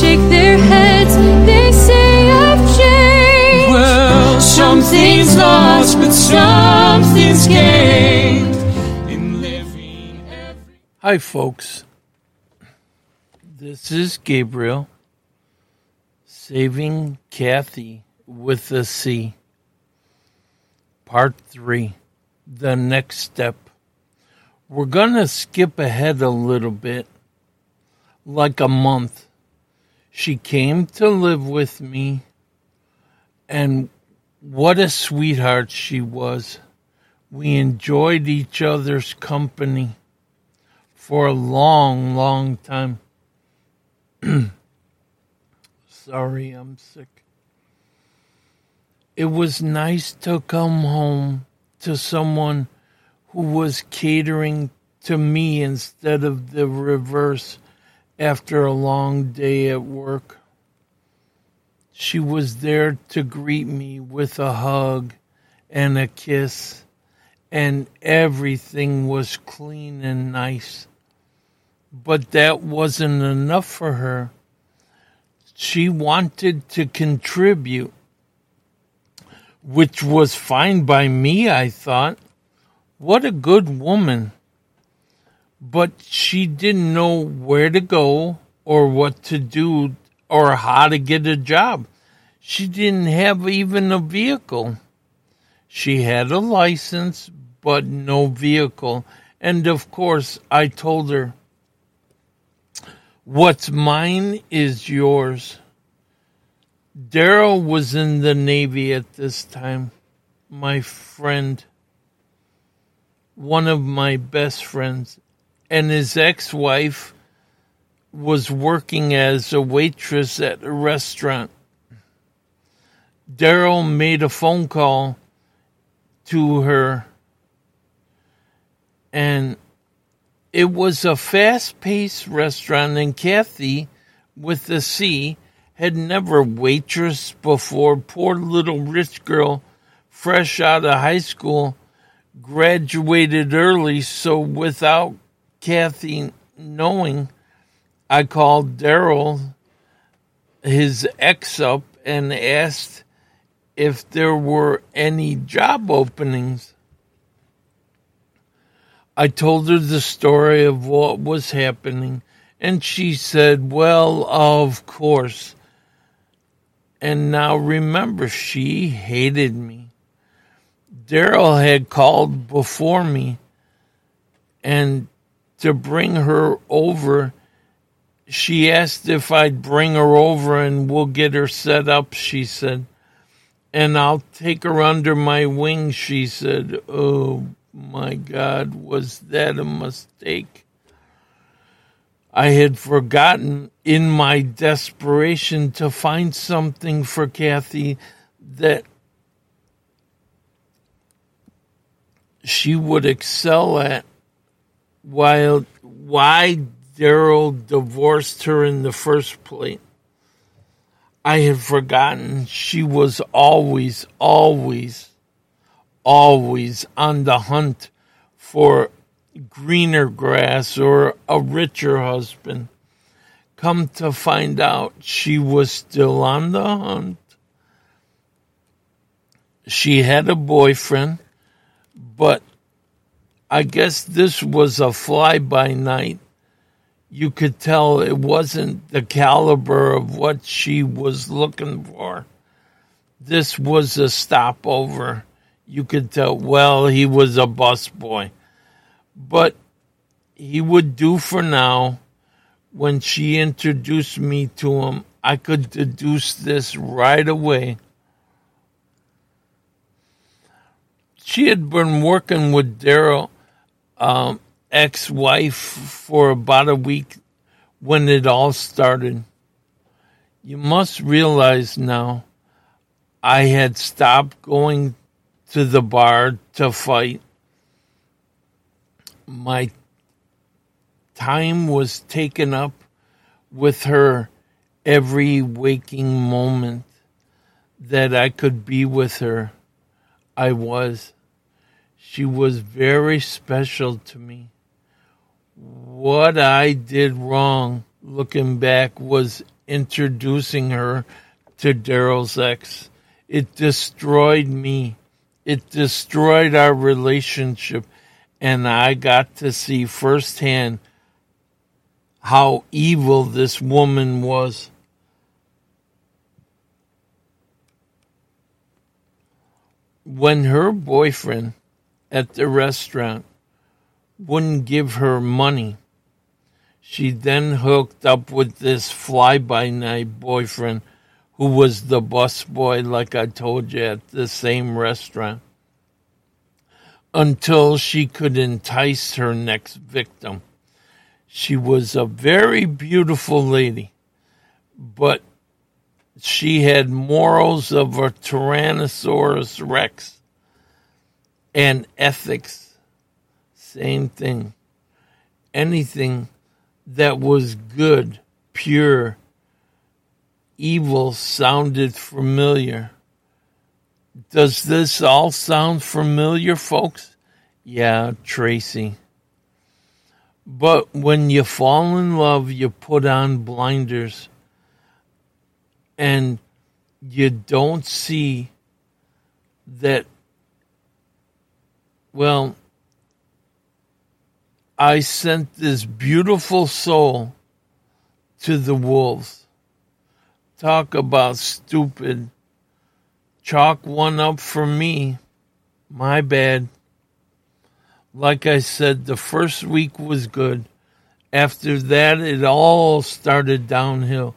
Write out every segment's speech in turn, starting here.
shake their heads. They say I've changed. Well, something's lost, but something's gained in living every. Hi, folks. This is Gabriel saving Cathy with a C. Part 3 The next step. We're going to skip ahead a little bit, like a month. She came to live with me, and what a sweetheart she was. We enjoyed each other's company for a long, long time. Sorry, I'm sick. It was nice to come home to someone who was catering to me instead of the reverse after a long day at work. She was there to greet me with a hug and a kiss, and everything was clean and nice. But that wasn't enough for her. She wanted to contribute, which was fine by me, I thought. What a good woman. But she didn't know where to go or what to do or how to get a job. She didn't have even a vehicle. She had a license, but no vehicle. And of course, I told her, What's mine is yours. Daryl was in the Navy at this time. My friend, one of my best friends, and his ex wife was working as a waitress at a restaurant. Daryl made a phone call to her, and it was a fast paced restaurant, and Cathy, with the C, had never waitress before. Poor little rich girl, fresh out of high school, graduated early, so without Cathy knowing, I called Daryl, his ex, up and asked if there were any job openings. I told her the story of what was happening, and she said, Well, of course. And now remember, she hated me. Daryl had called before me, and to bring her over, she asked if I'd bring her over and we'll get her set up, she said. And I'll take her under my wing, she said. Oh my God, was that a mistake? I had forgotten in my desperation to find something for Cathy that she would excel at while why Daryl divorced her in the first place. I had forgotten she was always, always always on the hunt for greener grass or a richer husband. Come to find out, she was still on the hunt. She had a boyfriend, but I guess this was a fly by night. You could tell it wasn't the caliber of what she was looking for. This was a stopover you could tell, well, he was a bus boy. But he would do for now. When she introduced me to him, I could deduce this right away. She had been working with Daryl, um, ex wife, for about a week when it all started. You must realize now, I had stopped going to the bar to fight. My time was taken up with her every waking moment that I could be with her. I was. She was very special to me. What I did wrong, looking back, was introducing her to Daryl's ex. It destroyed me. It destroyed our relationship. And I got to see firsthand how evil this woman was. When her boyfriend at the restaurant wouldn't give her money, she then hooked up with this fly by night boyfriend who was the busboy, like I told you, at the same restaurant until she could entice her next victim. She was a very beautiful lady, but she had morals of a Tyrannosaurus Rex and ethics. Same thing. Anything that was good, pure, evil sounded familiar. Does this all sound familiar, folks? Yeah, Tracy. But when you fall in love, you put on blinders and you don't see that, well, I sent this beautiful soul to the wolves. Talk about stupid. Chalk one up for me. My bad. Like I said, the first week was good. After that, it all started downhill.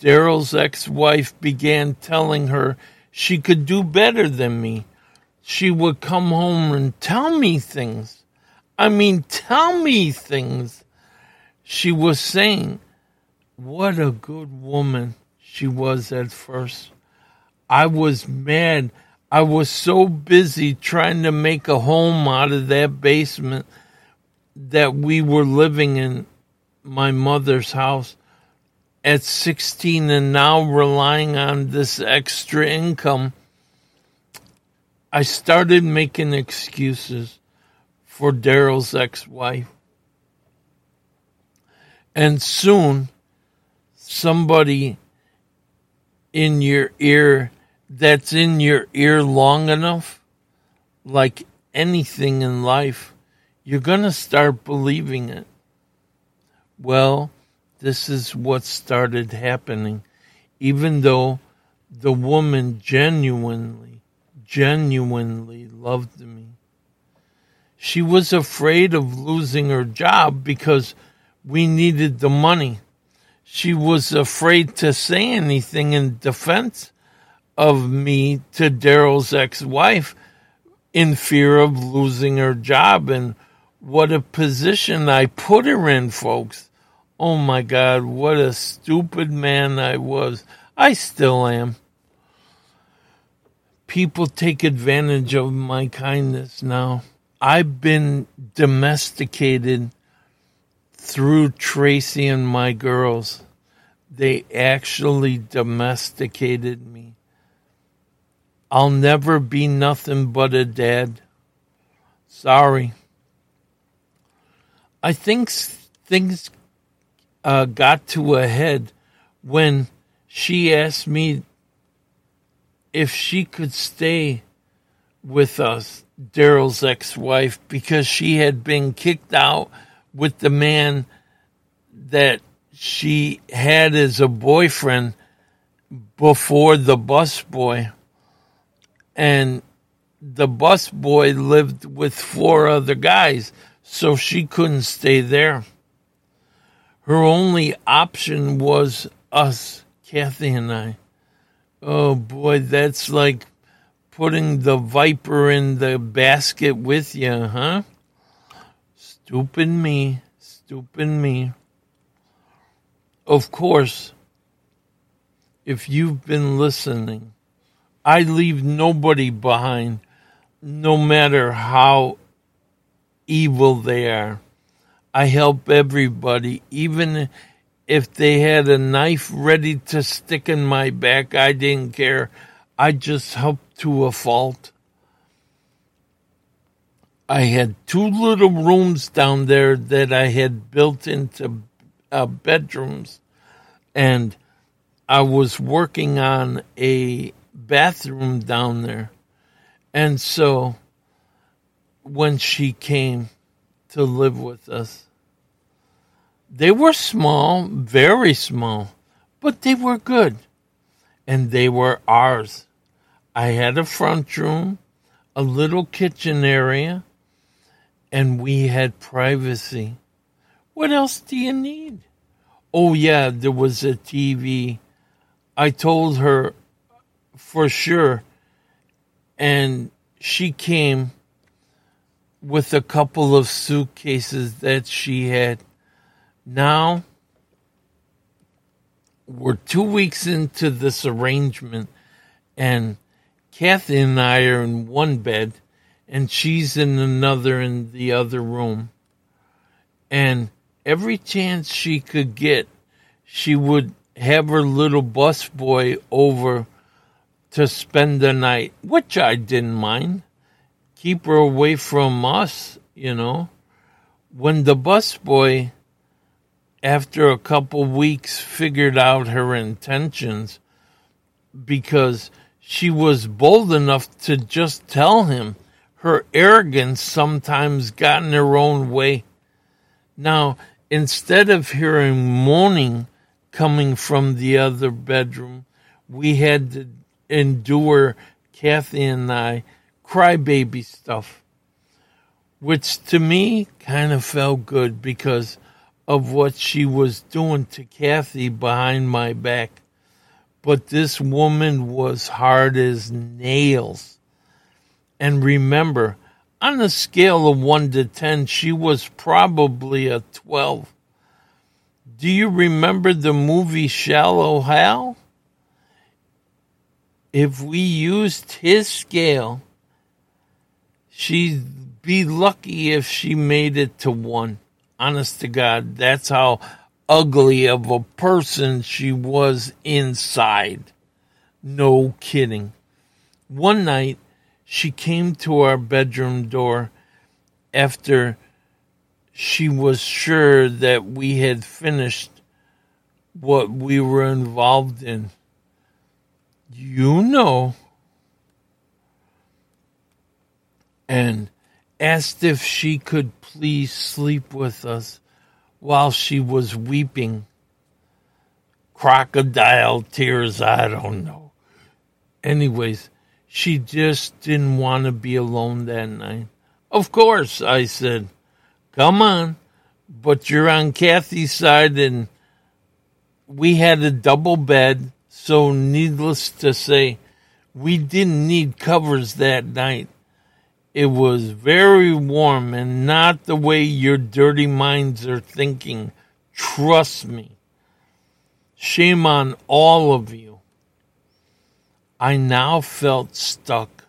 Daryl's ex wife began telling her she could do better than me. She would come home and tell me things. I mean, tell me things. She was saying, What a good woman she was at first. I was mad. I was so busy trying to make a home out of that basement that we were living in my mother's house at 16 and now relying on this extra income. I started making excuses for Daryl's ex wife. And soon somebody in your ear that's in your ear long enough, like anything in life, you're going to start believing it. Well, this is what started happening. Even though the woman genuinely, genuinely loved me, she was afraid of losing her job because we needed the money. She was afraid to say anything in defense of me to Daryl's ex wife in fear of losing her job. And what a position I put her in, folks. Oh my God, what a stupid man I was. I still am. People take advantage of my kindness now. I've been domesticated through Tracy and my girls. They actually domesticated me. I'll never be nothing but a dad. Sorry. I think things uh, got to a head when she asked me if she could stay with us, Daryl's ex wife, because she had been kicked out with the man that she had as a boyfriend before the bus boy and the bus boy lived with four other guys, so she couldn't stay there. Her only option was us, Cathy and I. Oh boy, that's like putting the viper in the basket with you, huh? Stupid me, stupid me. Of course, if you've been listening, I leave nobody behind, no matter how evil they are. I help everybody, even if they had a knife ready to stick in my back, I didn't care. I just helped to a fault. I had two little rooms down there that I had built into uh, bedrooms, and I was working on a bathroom down there. And so when she came to live with us, they were small, very small, but they were good. And they were ours. I had a front room, a little kitchen area, and we had privacy. What else do you need? Oh, yeah, there was a TV. I told her for sure, and she came with a couple of suitcases that she had. Now, we're two weeks into this arrangement, and Cathy and I are in one bed, and she's in another in the other room. And every chance she could get, she would have her little busboy over to spend the night, which I didn't mind. Keep her away from us, you know. When the busboy after a couple weeks figured out her intentions because she was bold enough to just tell him her arrogance sometimes got in her own way. Now, instead of hearing moaning coming from the other bedroom, we had to endure Cathy and I crybaby stuff, which to me kind of felt good because of what she was doing to Cathy behind my back. But this woman was hard as nails. And remember, on a scale of 1 to 10, she was probably a 12. Do you remember the movie Shallow Hal? If we used his scale, she'd be lucky if she made it to 1 honest to God, that's how ugly of a person she was inside. No kidding. One night, she came to our bedroom door after she was sure that we had finished what we were involved in. You know. And asked if she could please sleep with us while she was weeping. Crocodile tears, I don't know. Anyways, she just didn't want to be alone that night. Of course, I said, come on, but you're on Cathy's side and we had a double bed, so needless to say, we didn't need covers that night. It was very warm and not the way your dirty minds are thinking. Trust me. Shame on all of you. I now felt stuck.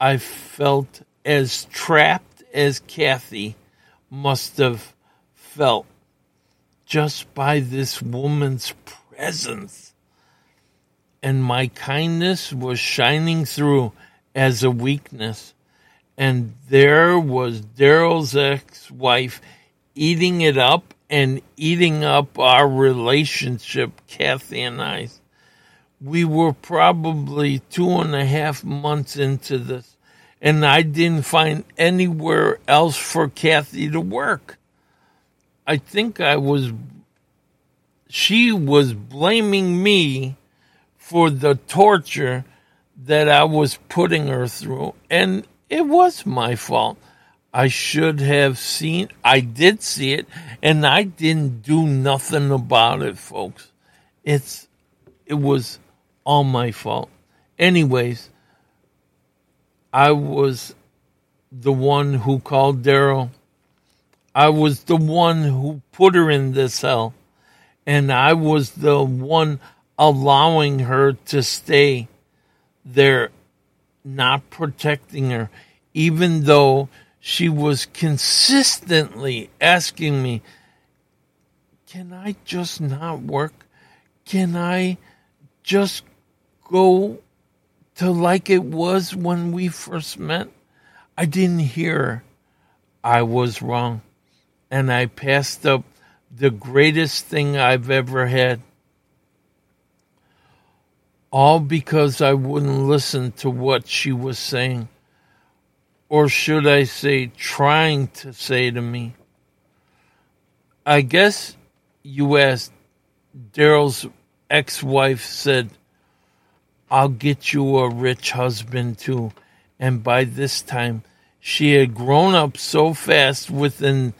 I felt as trapped as Cathy must have felt just by this woman's presence. And my kindness was shining through as a weakness and there was Daryl's ex wife eating it up and eating up our relationship, Cathy and I. We were probably two and a half months into this, and I didn't find anywhere else for Cathy to work. I think I was, she was blaming me for the torture that I was putting her through. And it was my fault. I should have seen, I did see it, and I didn't do nothing about it, folks. It's, it was all my fault. Anyways, I was the one who called Daryl. I was the one who put her in this hell. And I was the one allowing her to stay there not protecting her, even though she was consistently asking me, Can I just not work? Can I just go to like it was when we first met? I didn't hear. I was wrong. And I passed up the greatest thing I've ever had. All because I wouldn't listen to what she was saying. Or should I say, trying to say to me. I guess you asked, Daryl's ex wife said, I'll get you a rich husband too. And by this time, she had grown up so fast within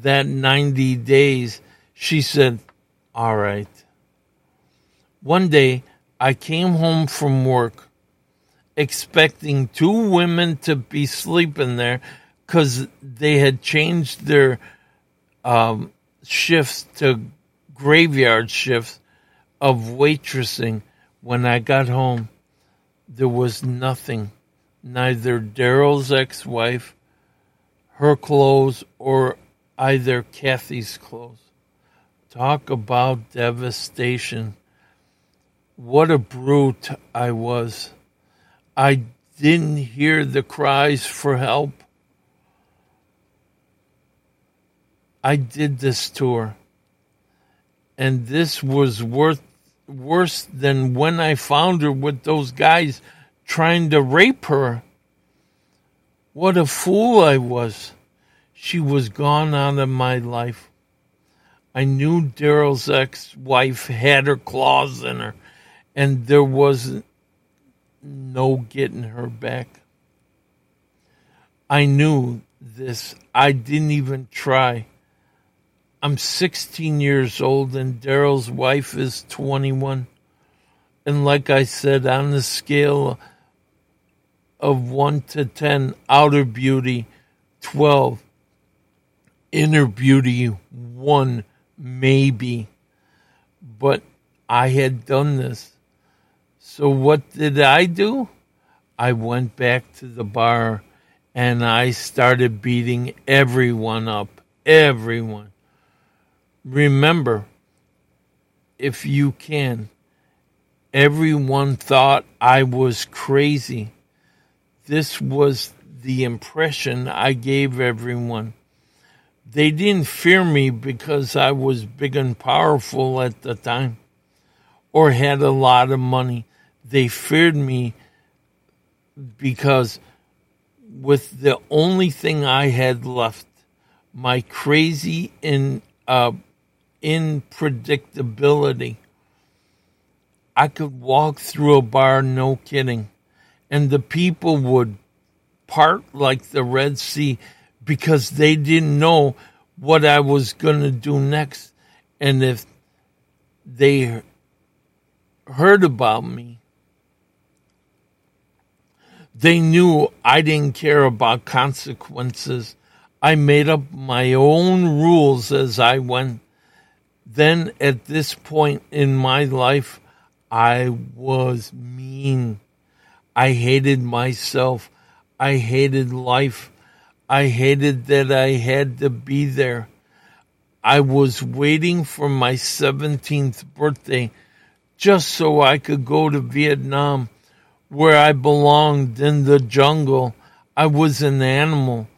that 90 days, she said, All right. One day, I came home from work expecting two women to be sleeping there because they had changed their um, shifts to graveyard shifts of waitressing. When I got home, there was nothing, neither Daryl's ex wife, her clothes, or either Cathy's clothes. Talk about devastation. What a brute I was. I didn't hear the cries for help. I did this tour, and this was worth worse than when I found her with those guys trying to rape her. What a fool I was. She was gone out of my life. I knew Daryl's ex wife had her claws in her, and there was no getting her back. I knew this. I didn't even try. I'm 16 years old and Daryl's wife is 21. And like I said, on the scale of 1 to 10, outer beauty 12, inner beauty 1, maybe. But I had done this. So what did I do? I went back to the bar and I started beating everyone up. Everyone. Remember, if you can, everyone thought I was crazy. This was the impression I gave everyone. They didn't fear me because I was big and powerful at the time or had a lot of money. They feared me because with the only thing I had left, my crazy and uh, unpredictability. I could walk through a bar, no kidding, and the people would part like the Red Sea because they didn't know what I was going to do next. And if they heard about me, they knew I didn't care about consequences. I made up my own rules as I went then at this point in my life, I was mean. I hated myself. I hated life. I hated that I had to be there. I was waiting for my 17th birthday just so I could go to Vietnam where I belonged in the jungle. I was an animal.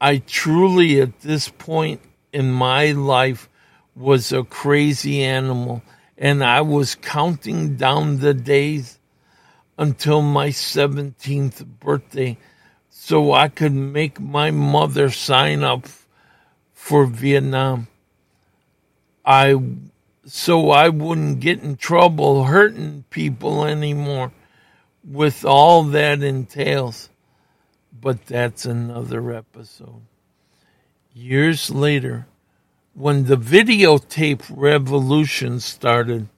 I truly, at this point in my life, was a crazy animal, and I was counting down the days until my 17th birthday so I could make my mother sign up for Vietnam. I so I wouldn't get in trouble hurting people anymore with all that entails. But that's another episode. Years later, when the videotape revolution started,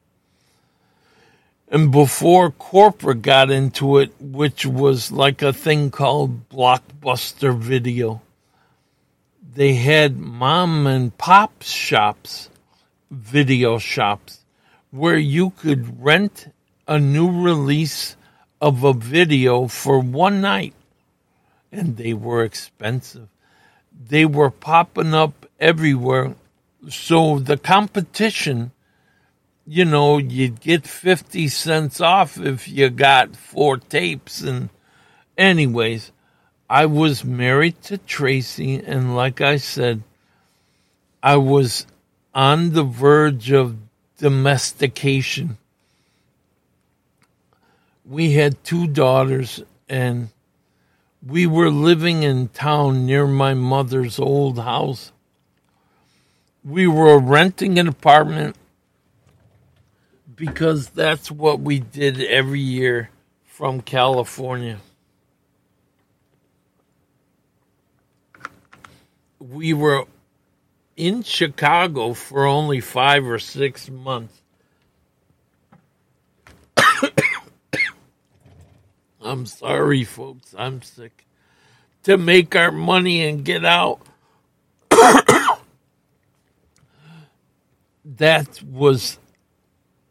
and before corporate got into it, which was like a thing called blockbuster video, they had mom and pop shops, video shops, where you could rent a new release of a video for one night. And they were expensive. They were popping up everywhere so the competition, you know, you'd get 50 cents off if you got four tapes. And, anyways, I was married to Tracy, and like I said, I was on the verge of domestication. We had two daughters, and we were living in town near my mother's old house. We were renting an apartment because that's what we did every year from California. We were in Chicago for only five or six months. I'm sorry, folks. I'm sick. To make our money and get out. that was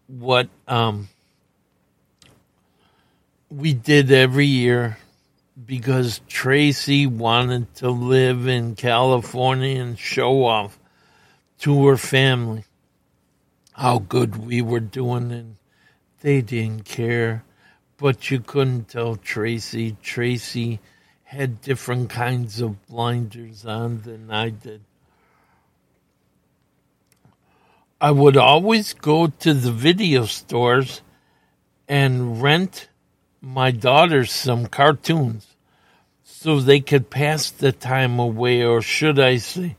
what um, we did every year because Tracy wanted to live in California and show off to her family how good we were doing, and they didn't care. But you couldn't tell Tracy. Tracy had different kinds of blinders on than I did. I would always go to the video stores and rent my daughters some cartoons so they could pass the time away, or should I say,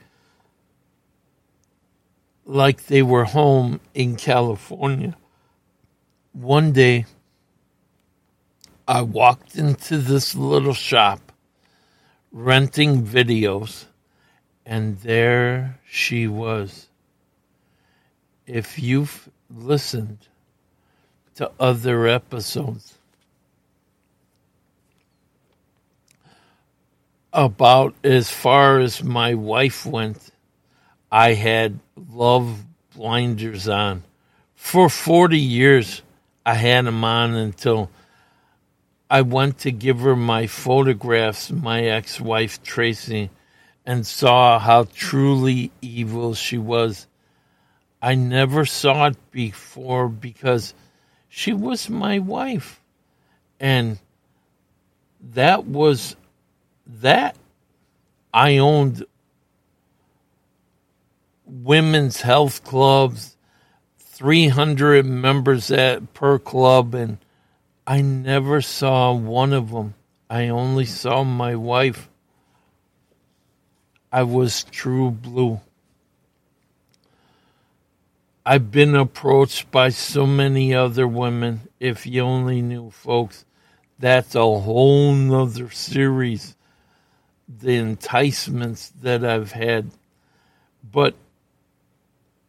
like they were home in California. One day, I walked into this little shop renting videos, and there she was. If you've listened to other episodes about as far as my wife went, I had love blinders on. For 40 years, I had them on until I went to give her my photographs, my ex wife Tracy, and saw how truly evil she was. I never saw it before because she was my wife. And that was that. I owned women's health clubs, 300 members at per club, and I never saw one of them. I only saw my wife. I was true blue. I've been approached by so many other women. If you only knew, folks, that's a whole nother series. The enticements that I've had. But,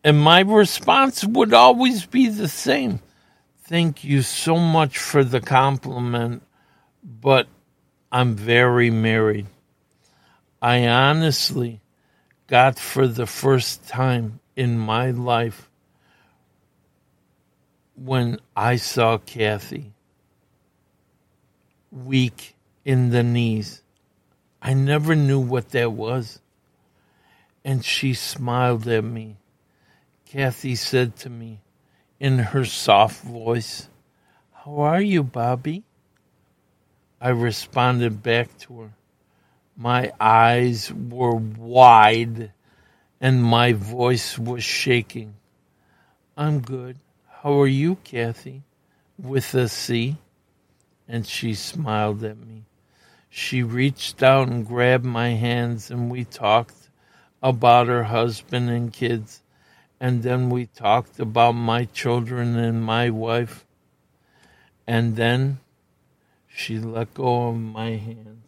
and my response would always be the same thank you so much for the compliment, but I'm very married. I honestly got for the first time in my life when I saw Cathy weak in the knees. I never knew what that was. And she smiled at me. Cathy said to me, in her soft voice, How are you, Bobby? I responded back to her. My eyes were wide and my voice was shaking. I'm good. How are you, Cathy? With a C. And she smiled at me. She reached out and grabbed my hands, and we talked about her husband and kids and then we talked about my children and my wife. And then she let go of my hand